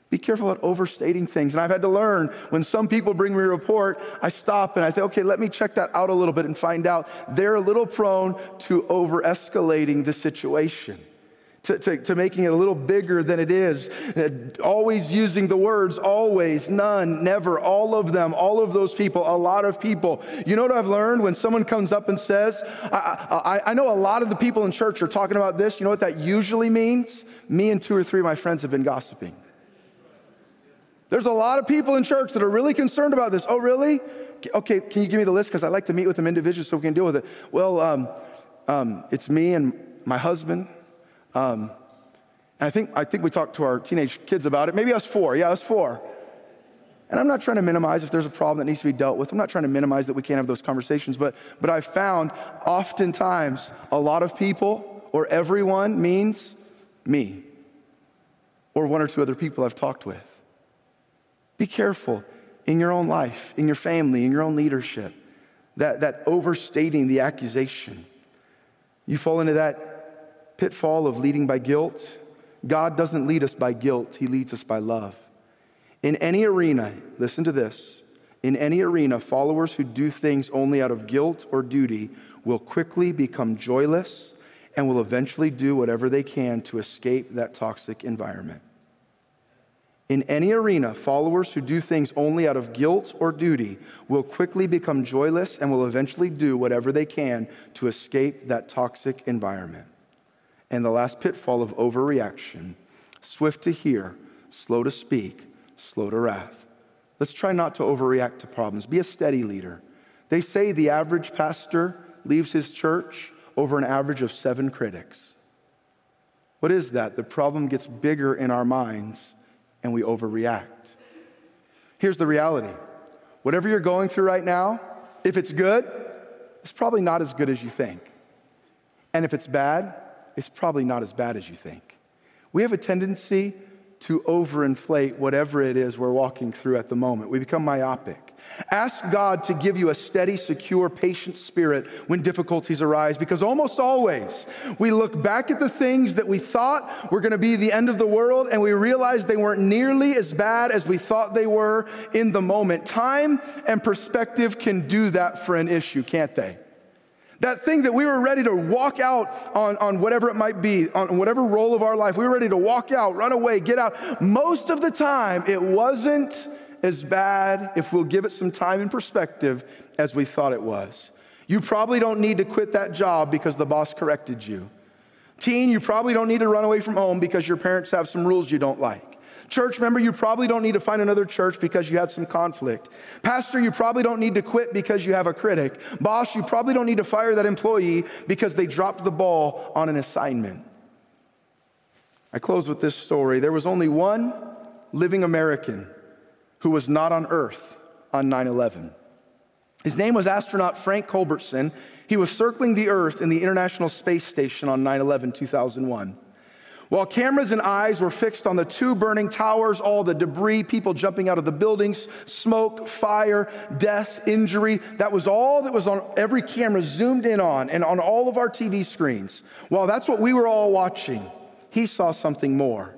Be careful at overstating things. And I've had to learn when some people bring me a report, I stop and I say, okay, let me check that out a little bit and find out they're a little prone to over escalating the situation to, to, to, making it a little bigger than it is. Always using the words always, none, never, all of them, all of those people, a lot of people. You know what I've learned when someone comes up and says, I, I, I know a lot of the people in church are talking about this. You know what that usually means? Me and two or three of my friends have been gossiping. There's a lot of people in church that are really concerned about this. Oh, really? Okay, can you give me the list? Because I'd like to meet with them individually so we can deal with it. Well, um, um, it's me and my husband um, and I think, I think we talked to our teenage kids about it. Maybe us four. Yeah, us four. And I'm not trying to minimize if there's a problem that needs to be dealt with. I'm not trying to minimize that we can't have those conversations. But, but I've found oftentimes a lot of people or everyone means me or one or two other people I've talked with. Be careful in your own life, in your family, in your own leadership, that, that overstating the accusation. You fall into that pitfall of leading by guilt. God doesn't lead us by guilt, He leads us by love. In any arena, listen to this in any arena, followers who do things only out of guilt or duty will quickly become joyless and will eventually do whatever they can to escape that toxic environment. In any arena, followers who do things only out of guilt or duty will quickly become joyless and will eventually do whatever they can to escape that toxic environment and the last pitfall of overreaction swift to hear, slow to speak, slow to wrath. Let's try not to overreact to problems. Be a steady leader. They say the average pastor leaves his church over an average of seven critics. What is that? The problem gets bigger in our minds and we overreact. Here's the reality whatever you're going through right now, if it's good, it's probably not as good as you think. And if it's bad, it's probably not as bad as you think. We have a tendency to overinflate whatever it is we're walking through at the moment. We become myopic. Ask God to give you a steady, secure, patient spirit when difficulties arise because almost always we look back at the things that we thought were going to be the end of the world and we realize they weren't nearly as bad as we thought they were in the moment. Time and perspective can do that for an issue, can't they? That thing that we were ready to walk out on, on whatever it might be, on whatever role of our life, we were ready to walk out, run away, get out. Most of the time, it wasn't as bad, if we'll give it some time and perspective, as we thought it was. You probably don't need to quit that job because the boss corrected you. Teen, you probably don't need to run away from home because your parents have some rules you don't like. Church member, you probably don't need to find another church because you had some conflict. Pastor, you probably don't need to quit because you have a critic. Boss, you probably don't need to fire that employee because they dropped the ball on an assignment. I close with this story. There was only one living American who was not on Earth on 9 11. His name was astronaut Frank Culbertson. He was circling the Earth in the International Space Station on 9 11, 2001. While cameras and eyes were fixed on the two burning towers, all the debris, people jumping out of the buildings, smoke, fire, death, injury, that was all that was on every camera zoomed in on and on all of our TV screens. While that's what we were all watching, he saw something more.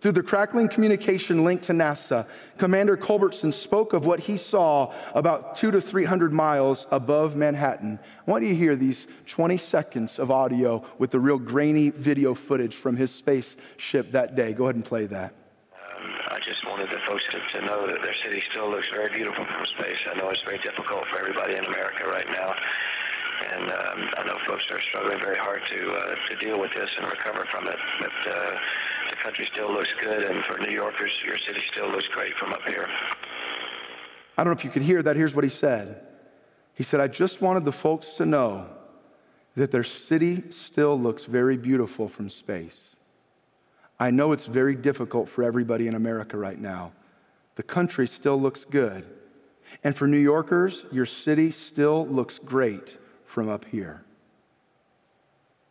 Through the crackling communication linked to NASA, Commander Culbertson spoke of what he saw about two to 300 miles above Manhattan. I want you to hear these 20 seconds of audio with the real grainy video footage from his spaceship that day. Go ahead and play that. Um, I just wanted the folks to, to know that their city still looks very beautiful from space. I know it's very difficult for everybody in America right now and um, I know folks are struggling very hard to uh, to deal with this and recover from it. But uh, country still looks good, and for New Yorkers, your city still looks great from up here. I don't know if you could hear that. Here's what he said. He said, I just wanted the folks to know that their city still looks very beautiful from space. I know it's very difficult for everybody in America right now. The country still looks good. And for New Yorkers, your city still looks great from up here.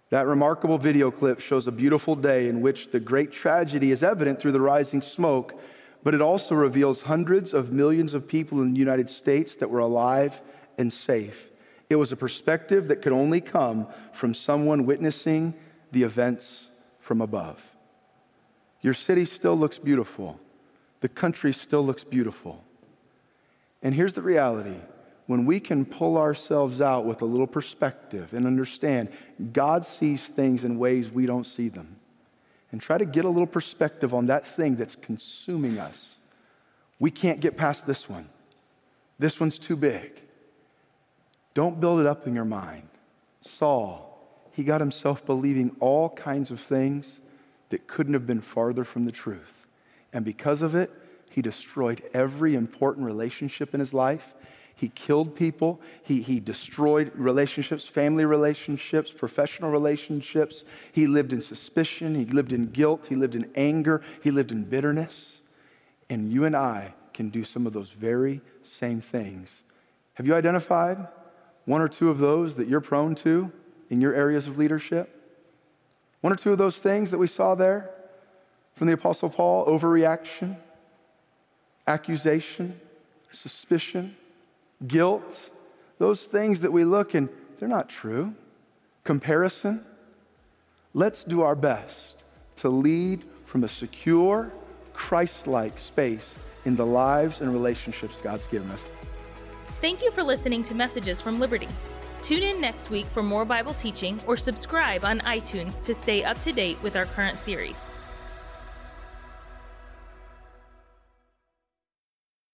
That remarkable video clip shows a beautiful day in which the great tragedy is evident through the rising smoke, but it also reveals hundreds of millions of people in the United States that were alive and safe. It was a perspective that could only come from someone witnessing the events from above. Your city still looks beautiful. The country still looks beautiful. And here's the reality when we can pull ourselves out with a little perspective and understand God sees things in ways we don't see them, and try to get a little perspective on that thing that's consuming us, we can't get past this one. This one's too big. Don't build it up in your mind. Saul, he got himself believing all kinds of things that couldn't have been farther from the truth. And because of it, he destroyed every important relationship in his life he killed people. He, he destroyed relationships, family relationships, professional relationships. He lived in suspicion. He lived in guilt. He lived in anger. He lived in bitterness. And you and I can do some of those very same things. Have you identified one or two of those that you're prone to in your areas of leadership? One or two of those things that we saw there from the Apostle Paul overreaction, accusation, suspicion guilt, those things that we look and they're not true. Comparison. Let's do our best to lead from a secure, Christ like space in the lives and relationships God's given us. Thank you for listening to Messages from Liberty. Tune in next week for more Bible teaching or subscribe on iTunes to stay up to date with our current series.